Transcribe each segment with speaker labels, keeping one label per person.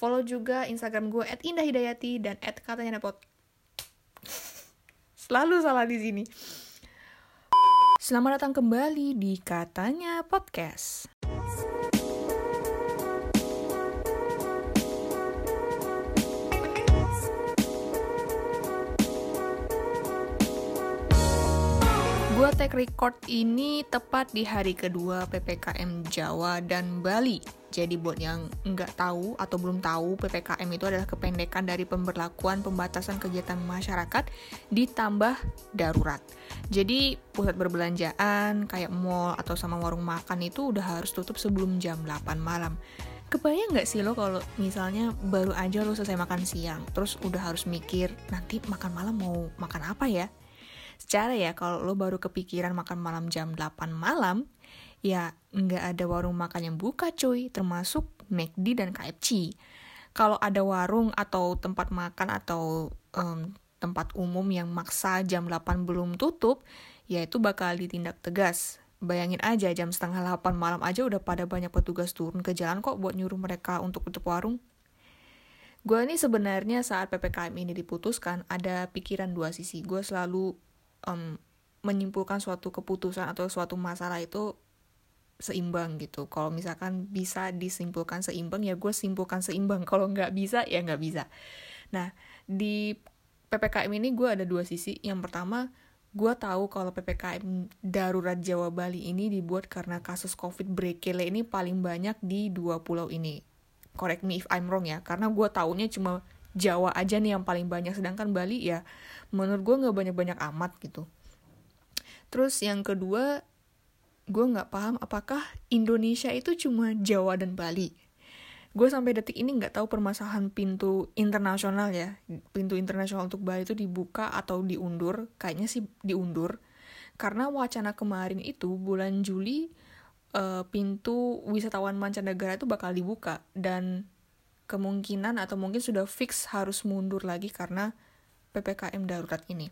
Speaker 1: Follow juga Instagram gue @indahhidayati dan @katanya nepot. Selalu salah di sini. Selamat datang kembali di Katanya Podcast. Gue take record ini tepat di hari kedua PPKM Jawa dan Bali. Jadi buat yang nggak tahu atau belum tahu, PPKM itu adalah kependekan dari pemberlakuan pembatasan kegiatan masyarakat ditambah darurat. Jadi pusat perbelanjaan kayak mall atau sama warung makan itu udah harus tutup sebelum jam 8 malam. Kebayang nggak sih lo kalau misalnya baru aja lo selesai makan siang, terus udah harus mikir nanti makan malam mau makan apa ya? Secara ya kalau lo baru kepikiran makan malam jam 8 malam, ya nggak ada warung makan yang buka cuy, termasuk McD dan KFC. Kalau ada warung atau tempat makan atau um, tempat umum yang maksa jam 8 belum tutup, ya itu bakal ditindak tegas. Bayangin aja jam setengah 8 malam aja udah pada banyak petugas turun ke jalan kok buat nyuruh mereka untuk tutup warung. Gue ini sebenarnya saat PPKM ini diputuskan ada pikiran dua sisi. Gue selalu um, menyimpulkan suatu keputusan atau suatu masalah itu seimbang gitu. Kalau misalkan bisa disimpulkan seimbang ya gue simpulkan seimbang. Kalau nggak bisa ya nggak bisa. Nah di ppkm ini gue ada dua sisi. Yang pertama gue tahu kalau ppkm darurat Jawa Bali ini dibuat karena kasus covid brekele ini paling banyak di dua pulau ini. Correct me if I'm wrong ya. Karena gue taunya cuma Jawa aja nih yang paling banyak. Sedangkan Bali ya menurut gue nggak banyak-banyak amat gitu. Terus yang kedua gue nggak paham apakah Indonesia itu cuma Jawa dan Bali. Gue sampai detik ini nggak tahu permasalahan pintu internasional ya. Pintu internasional untuk Bali itu dibuka atau diundur. Kayaknya sih diundur. Karena wacana kemarin itu bulan Juli uh, pintu wisatawan mancanegara itu bakal dibuka. Dan kemungkinan atau mungkin sudah fix harus mundur lagi karena PPKM darurat ini.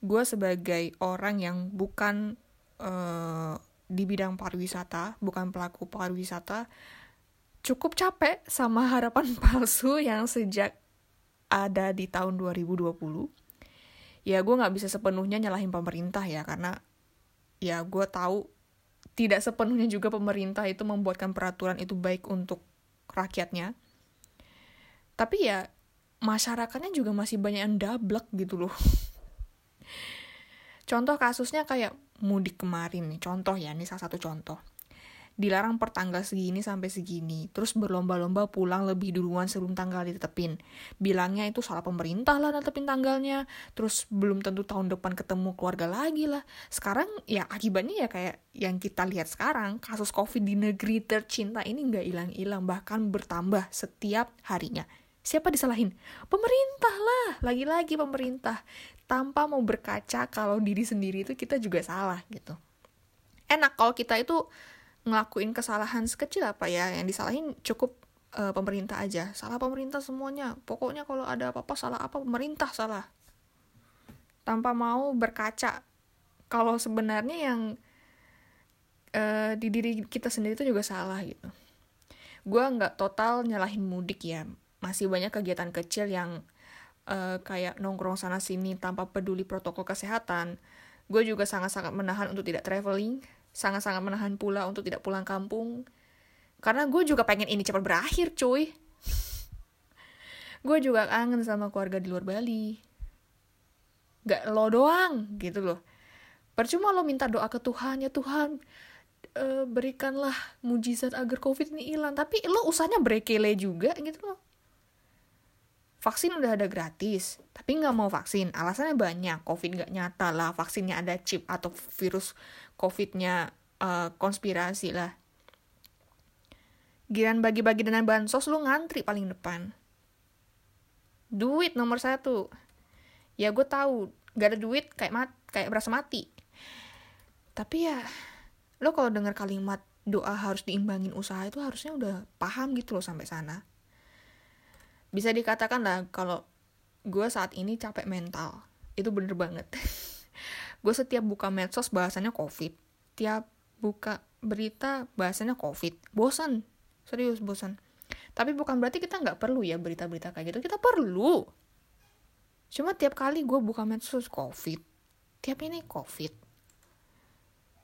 Speaker 1: Gue sebagai orang yang bukan uh, di bidang pariwisata, bukan pelaku pariwisata, cukup capek sama harapan palsu yang sejak ada di tahun 2020. Ya gue gak bisa sepenuhnya nyalahin pemerintah ya, karena ya gue tahu tidak sepenuhnya juga pemerintah itu membuatkan peraturan itu baik untuk rakyatnya. Tapi ya masyarakatnya juga masih banyak yang dablek gitu loh. Contoh kasusnya kayak mudik kemarin nih, contoh ya, ini salah satu contoh. Dilarang per tanggal segini sampai segini, terus berlomba-lomba pulang lebih duluan sebelum tanggal ditetepin. Bilangnya itu salah pemerintah lah netepin tanggalnya, terus belum tentu tahun depan ketemu keluarga lagi lah. Sekarang ya akibatnya ya kayak yang kita lihat sekarang, kasus covid di negeri tercinta ini nggak hilang-hilang, bahkan bertambah setiap harinya Siapa disalahin? Pemerintah lah, lagi-lagi pemerintah. Tanpa mau berkaca kalau diri sendiri itu kita juga salah gitu. Enak kalau kita itu ngelakuin kesalahan sekecil apa ya, yang disalahin cukup uh, pemerintah aja. Salah pemerintah semuanya. Pokoknya kalau ada apa-apa salah apa pemerintah salah. Tanpa mau berkaca kalau sebenarnya yang uh, di diri kita sendiri itu juga salah gitu. Gue nggak total nyalahin mudik ya masih banyak kegiatan kecil yang uh, kayak nongkrong sana sini tanpa peduli protokol kesehatan. Gue juga sangat-sangat menahan untuk tidak traveling, sangat-sangat menahan pula untuk tidak pulang kampung. Karena gue juga pengen ini cepat berakhir, cuy. gue juga kangen sama keluarga di luar Bali. Gak lo doang, gitu loh. Percuma lo minta doa ke Tuhan, ya Tuhan, uh, berikanlah mujizat agar covid ini hilang. Tapi lo usahanya brekele juga, gitu loh vaksin udah ada gratis, tapi nggak mau vaksin. Alasannya banyak, COVID nggak nyata lah, vaksinnya ada chip atau virus COVID-nya uh, konspirasi lah. Giran bagi-bagi dana bansos lu ngantri paling depan. Duit nomor satu. Ya gue tahu, gak ada duit kayak mat, kayak berasa mati. Tapi ya, lo kalau dengar kalimat doa harus diimbangin usaha itu harusnya udah paham gitu loh sampai sana bisa dikatakan lah kalau gue saat ini capek mental itu bener banget gue setiap buka medsos bahasanya covid tiap buka berita bahasanya covid bosan serius bosan Tapi bukan berarti kita nggak perlu ya berita-berita kayak gitu. Kita perlu. Cuma tiap kali gue buka medsos COVID. Tiap ini COVID.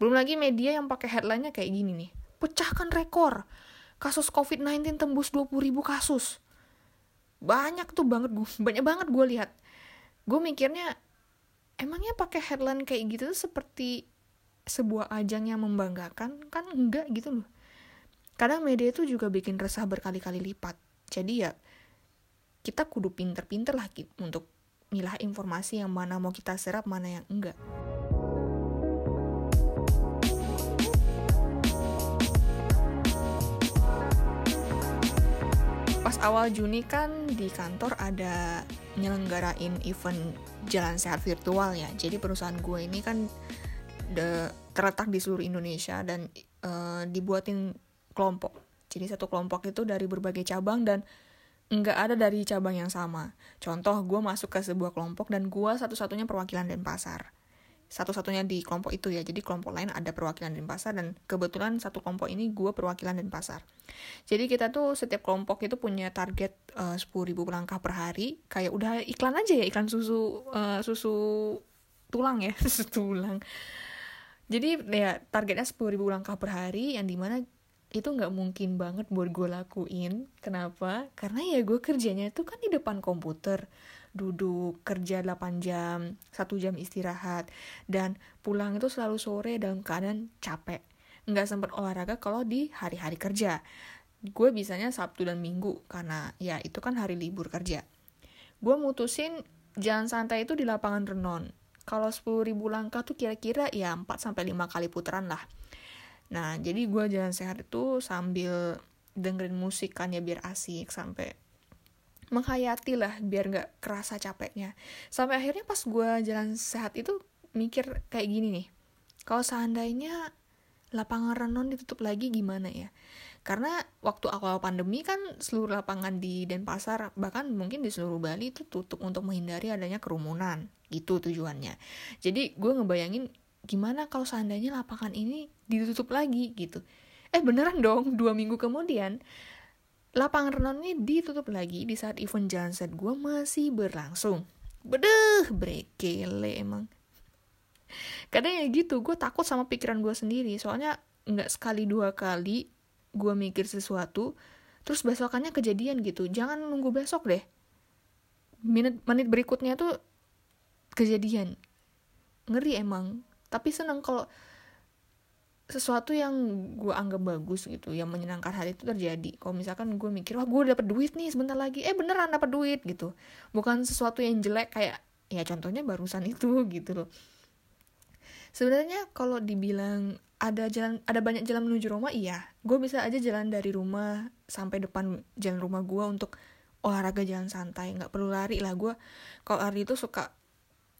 Speaker 1: Belum lagi media yang pakai headline-nya kayak gini nih. Pecahkan rekor. Kasus COVID-19 tembus 20 ribu kasus. Banyak tuh banget gue. Banyak banget gue lihat. Gue mikirnya, emangnya pakai headline kayak gitu tuh seperti sebuah ajang yang membanggakan? Kan enggak gitu loh kadang media itu juga bikin resah berkali-kali lipat jadi ya kita kudu pinter-pinter lah untuk milah informasi yang mana mau kita serap mana yang enggak awal Juni kan di kantor ada nyelenggarain event jalan sehat virtual ya jadi perusahaan gue ini kan de, terletak di seluruh Indonesia dan uh, dibuatin kelompok. Jadi satu kelompok itu dari berbagai cabang dan nggak ada dari cabang yang sama. Contoh, gue masuk ke sebuah kelompok dan gue satu-satunya perwakilan Denpasar. Satu-satunya di kelompok itu ya, jadi kelompok lain ada perwakilan Denpasar dan kebetulan satu kelompok ini gue perwakilan Denpasar. Jadi kita tuh setiap kelompok itu punya target eh, sepuluh ribu langkah per hari. Kayak udah iklan aja ya, iklan susu uh, susu tulang ya, susu tulang. Jadi ya targetnya sepuluh ribu langkah per hari yang di mana itu nggak mungkin banget buat gue lakuin. Kenapa? Karena ya gue kerjanya itu kan di depan komputer. Duduk, kerja 8 jam, satu jam istirahat. Dan pulang itu selalu sore dalam keadaan capek. Nggak sempat olahraga kalau di hari-hari kerja. Gue bisanya Sabtu dan Minggu, karena ya itu kan hari libur kerja. Gue mutusin jalan santai itu di lapangan Renon. Kalau 10.000 langkah tuh kira-kira ya 4-5 kali putaran lah Nah, jadi gue jalan sehat itu sambil dengerin musik kan ya biar asik sampai menghayati lah biar nggak kerasa capeknya. Sampai akhirnya pas gue jalan sehat itu mikir kayak gini nih. Kalau seandainya lapangan renon ditutup lagi gimana ya? Karena waktu awal pandemi kan seluruh lapangan di Denpasar bahkan mungkin di seluruh Bali itu tutup untuk menghindari adanya kerumunan. Gitu tujuannya. Jadi gue ngebayangin gimana kalau seandainya lapangan ini ditutup lagi gitu. Eh beneran dong dua minggu kemudian lapangan renon ini ditutup lagi di saat event jalan set gue masih berlangsung. Bedeh brekele emang. Kadang ya gitu gue takut sama pikiran gue sendiri. Soalnya nggak sekali dua kali gue mikir sesuatu terus besokannya kejadian gitu. Jangan nunggu besok deh. Menit menit berikutnya tuh kejadian. Ngeri emang tapi seneng kalau sesuatu yang gue anggap bagus gitu yang menyenangkan hati itu terjadi. Kalau misalkan gue mikir wah gue dapet duit nih sebentar lagi. Eh beneran dapet duit gitu. Bukan sesuatu yang jelek kayak ya contohnya barusan itu gitu loh. Sebenarnya kalau dibilang ada jalan ada banyak jalan menuju rumah iya. Gue bisa aja jalan dari rumah sampai depan jalan rumah gue untuk olahraga jalan santai. Nggak perlu lari lah. Gue kalau lari itu suka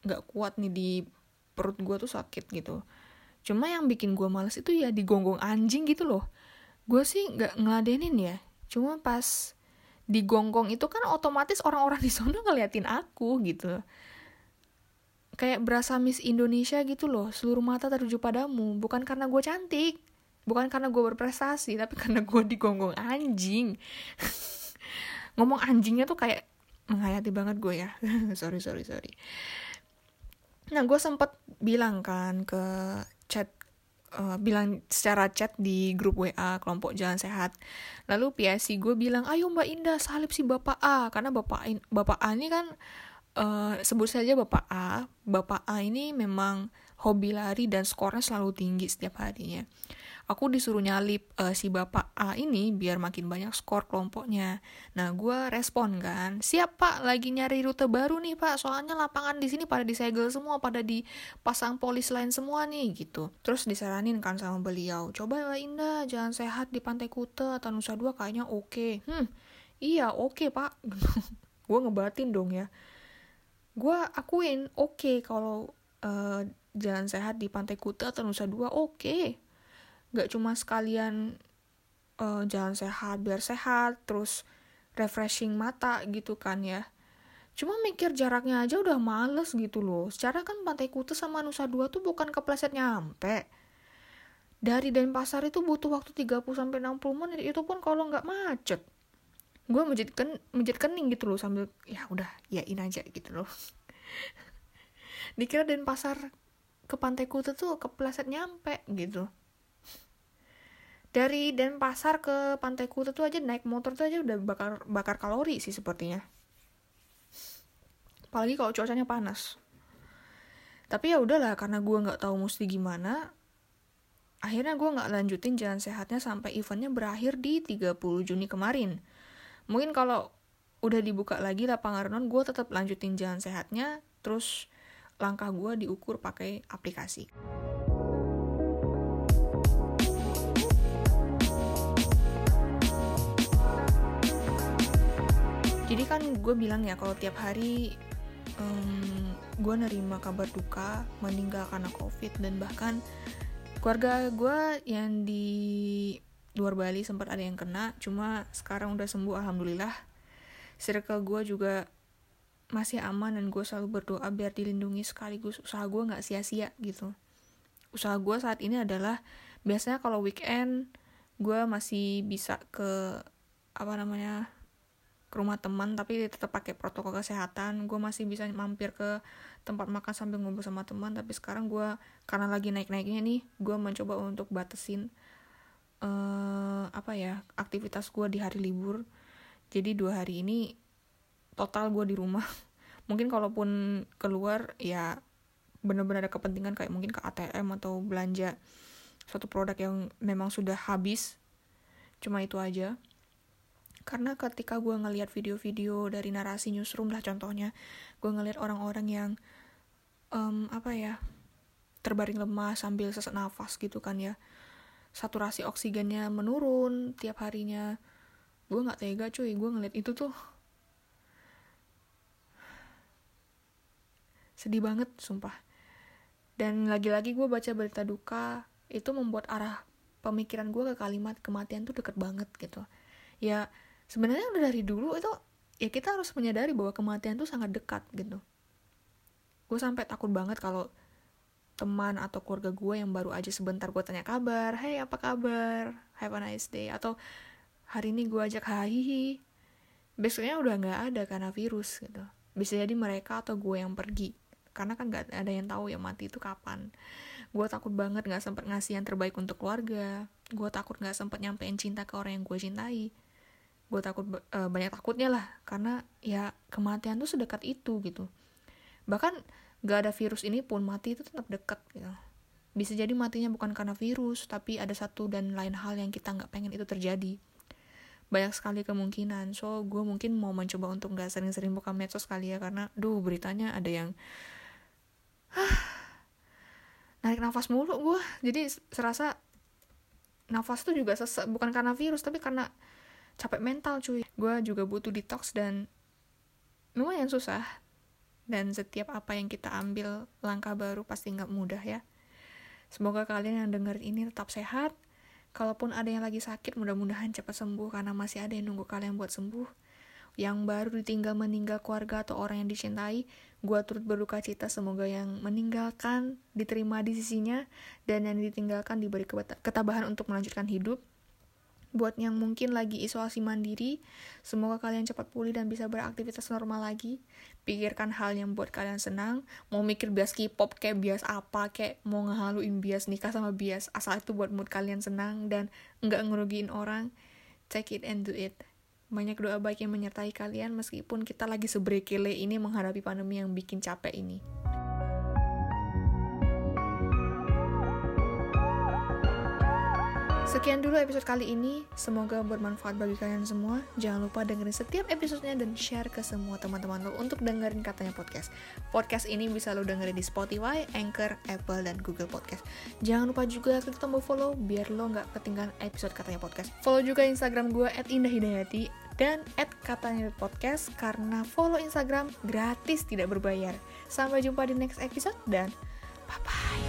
Speaker 1: nggak kuat nih di perut gue tuh sakit gitu. Cuma yang bikin gue males itu ya digonggong anjing gitu loh. Gue sih nggak ngeladenin ya. Cuma pas digonggong itu kan otomatis orang-orang di sana ngeliatin aku gitu. Kayak berasa Miss Indonesia gitu loh. Seluruh mata tertuju padamu. Bukan karena gue cantik. Bukan karena gue berprestasi tapi karena gue digonggong anjing. Ngomong anjingnya tuh kayak menghayati banget gue ya. Sorry sorry sorry Nah, gue sempet bilang kan ke chat uh, bilang secara chat di grup WA kelompok Jalan Sehat. Lalu PSC gue bilang, ayo Mbak Indah salib si Bapak A karena Bapak in, Bapak A ini kan uh, sebut saja Bapak A. Bapak A ini memang hobi lari dan skornya selalu tinggi setiap harinya aku disuruh nyalip uh, si bapak A ini biar makin banyak skor kelompoknya. Nah, gue respon kan, siap pak, lagi nyari rute baru nih pak, soalnya lapangan di sini pada disegel semua, pada dipasang polis lain semua nih gitu. Terus disaranin kan sama beliau, coba lah Indah, jalan sehat di Pantai Kuta atau Nusa Dua kayaknya oke. Okay. Hmm, iya oke okay, pak. gue ngebatin dong ya. Gue akuin oke okay, kalau uh, jalan sehat di Pantai Kuta atau Nusa Dua oke. Okay nggak cuma sekalian uh, jalan sehat biar sehat terus refreshing mata gitu kan ya. Cuma mikir jaraknya aja udah males gitu loh. Secara kan Pantai Kuta sama Nusa Dua tuh bukan kepleset nyampe. Dari Denpasar itu butuh waktu 30 sampai 60 menit itu pun kalau nggak macet. Gue menjadi ken menjadi kening gitu loh sambil ya udah yain aja gitu loh. Dikira pasar ke Pantai Kuta tuh kepleset nyampe gitu dari Denpasar ke Pantai Kuta tuh aja naik motor tuh aja udah bakar bakar kalori sih sepertinya. Apalagi kalau cuacanya panas. Tapi ya udahlah karena gue nggak tahu mesti gimana akhirnya gue nggak lanjutin jalan sehatnya sampai eventnya berakhir di 30 Juni kemarin. Mungkin kalau udah dibuka lagi lapangan renang gue tetap lanjutin jalan sehatnya terus langkah gue diukur pakai aplikasi jadi kan gue bilang ya kalau tiap hari um, gue nerima kabar duka meninggal karena covid dan bahkan keluarga gue yang di luar Bali sempat ada yang kena cuma sekarang udah sembuh alhamdulillah. Circle gue juga masih aman dan gue selalu berdoa biar dilindungi sekaligus usaha gue nggak sia-sia gitu. Usaha gue saat ini adalah biasanya kalau weekend gue masih bisa ke apa namanya ke rumah teman tapi tetap pakai protokol kesehatan. Gue masih bisa mampir ke tempat makan sambil ngobrol sama teman tapi sekarang gue karena lagi naik naiknya nih gue mencoba untuk batasin uh, apa ya aktivitas gue di hari libur. Jadi dua hari ini total gue di rumah. Mungkin kalaupun keluar ya benar-benar ada kepentingan kayak mungkin ke ATM atau belanja suatu produk yang memang sudah habis. Cuma itu aja karena ketika gue ngelihat video-video dari narasi newsroom lah contohnya gue ngelihat orang-orang yang um, apa ya terbaring lemah sambil sesak nafas gitu kan ya. Saturasi oksigennya menurun tiap harinya. Gue nggak tega cuy. Gue ngeliat itu tuh. Sedih banget sumpah. Dan lagi-lagi gue baca berita duka itu membuat arah pemikiran gue ke kalimat kematian tuh deket banget gitu. Ya sebenarnya udah dari dulu itu ya kita harus menyadari bahwa kematian tuh sangat dekat gitu gue sampai takut banget kalau teman atau keluarga gue yang baru aja sebentar gue tanya kabar, hey apa kabar, have a nice day, atau hari ini gue ajak hahihi, besoknya udah nggak ada karena virus gitu. Bisa jadi mereka atau gue yang pergi, karena kan nggak ada yang tahu ya mati itu kapan. Gue takut banget nggak sempet ngasih yang terbaik untuk keluarga, gue takut nggak sempet nyampein cinta ke orang yang gue cintai. Gue takut uh, banyak takutnya lah, karena ya kematian tuh sedekat itu gitu. Bahkan gak ada virus ini pun mati itu tetap dekat gitu. Bisa jadi matinya bukan karena virus tapi ada satu dan lain hal yang kita nggak pengen itu terjadi. Banyak sekali kemungkinan. So gue mungkin mau mencoba untuk nggak sering-sering buka medsos kali ya karena duh beritanya ada yang narik nafas mulu gue jadi serasa nafas tuh juga sesek bukan karena virus tapi karena capek mental cuy gue juga butuh detox dan lumayan susah dan setiap apa yang kita ambil langkah baru pasti nggak mudah ya. Semoga kalian yang dengerin ini tetap sehat. Kalaupun ada yang lagi sakit, mudah-mudahan cepat sembuh karena masih ada yang nunggu kalian buat sembuh. Yang baru ditinggal meninggal keluarga atau orang yang dicintai, gua turut berduka cita semoga yang meninggalkan diterima di sisinya dan yang ditinggalkan diberi ketabahan untuk melanjutkan hidup Buat yang mungkin lagi isolasi mandiri, semoga kalian cepat pulih dan bisa beraktivitas normal lagi. Pikirkan hal yang buat kalian senang. Mau mikir bias K-pop kayak bias apa, kayak mau ngehaluin bias nikah sama bias. Asal itu buat mood kalian senang dan nggak ngerugiin orang. Take it and do it. Banyak doa baik yang menyertai kalian meskipun kita lagi sebrekele ini menghadapi pandemi yang bikin capek ini. Sekian dulu episode kali ini. Semoga bermanfaat bagi kalian semua. Jangan lupa dengerin setiap episodenya dan share ke semua teman-teman lo untuk dengerin katanya podcast. Podcast ini bisa lo dengerin di Spotify, Anchor, Apple, dan Google Podcast. Jangan lupa juga klik tombol follow biar lo nggak ketinggalan episode katanya podcast. Follow juga Instagram gue @indahhidayati dan at katanya podcast karena follow Instagram gratis tidak berbayar. Sampai jumpa di next episode dan bye bye.